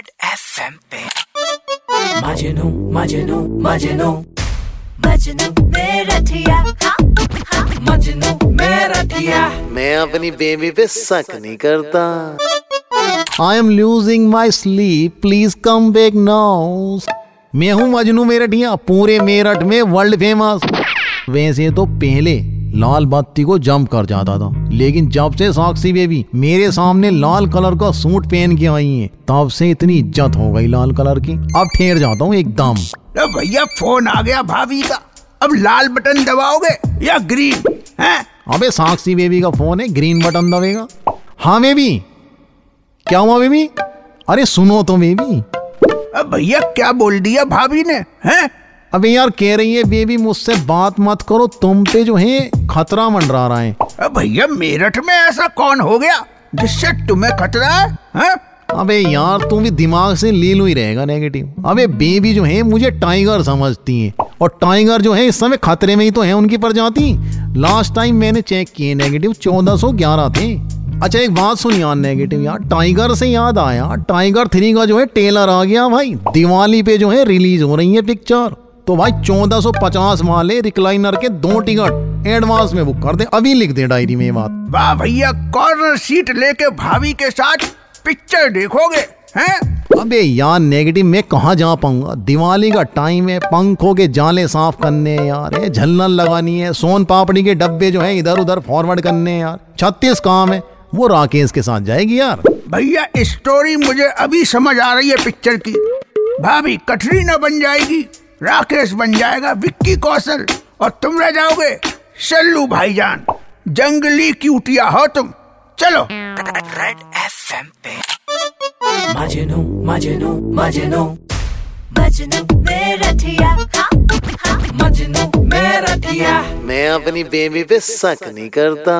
Red FM पे। मजनू मजनू मजनू। मजनू मेरा हाँ, हाँ, मजनू मैं अपनी बेबी पे शक नहीं करता। I am losing my sleep please come back now मैं हूँ मजनू मेरठिया पूरे मेरठ में वर्ल्ड फ़ेमस वैसे तो पहले लाल बत्ती को जंप कर जाता था। लेकिन जब से साक्षी बेबी मेरे सामने लाल कलर का सूट पहन के आई है तब से इतनी इज़्ज़त हो गई लाल कलर की। अब ठेर जाता हूँ एकदम। भैया फ़ोन आ गया भाभी का। अब लाल बटन दबाओगे या ग्रीन? हैं? अबे साक्षी बेबी का फ़ोन है ग्रीन बटन दबेगा। हाँ बेबी। क्या हुआ बेबी? अरे सुनो तो बेबी। अब भैया क्या बोल दिया भाभी ने? हैं? अबे यार कह रही है बेबी मुझसे बात मत करो तुम पे जो है खतरा मंडरा रहा है। अब भैया मेरठ में ऐसा कौन हो गया जिससे तुम्हें खतरा है हैं? अबे यार तू भी दिमाग से लीलू ही रहेगा नेगेटिव अबे बेबी जो है मुझे टाइगर समझती है। और टाइगर जो है इस समय खतरे में ही तो है उनकी प्रजाति। लास्ट टाइम मैंने चेक किए नेगेटिव चौदह सौ ग्यारह थे। अच्छा एक बात सुन यार नेगेटिव यार टाइगर से याद आया टाइगर थ्री का जो है टेलर आ गया भाई। दिवाली पे जो है रिलीज़ हो रही है पिक्चर तो भाई 1450 वाले रिक्लाइनर के दो टिकट एडवांस में बुक कर दे। अभी लिख दे डायरी में ये बात। वाह भैया कॉर्नर सीट लेके भाभी के साथ पिक्चर देखोगे हैं? अबे यार नेगेटिव मैं कहाँ जा पाऊँगा? दिवाली का टाइम है पंखों के जाले साफ़ करने यार ये झल्लर लगानी है सोन पापड़ी के डब्बे जो है इधर उधर फॉरवर्ड करने यार। छत्तीस काम है वो राकेश के साथ जाएगी यार। भैया स्टोरी मुझे अभी समझ आ रही है पिक्चर की। भाभी कटरीना बन जाएगी। राकेश बन जाएगा विक्की कौशल और तुम रह जाओगे सल्लू भाईजान। जंगली क्यूटिया हो तुम। चलो। रेड एफएम पे। मजनू मजनू मजनू। मजनू हाँ, हाँ, मजनू मेरा थिया मैं अपनी बेबी पे शक नहीं करता।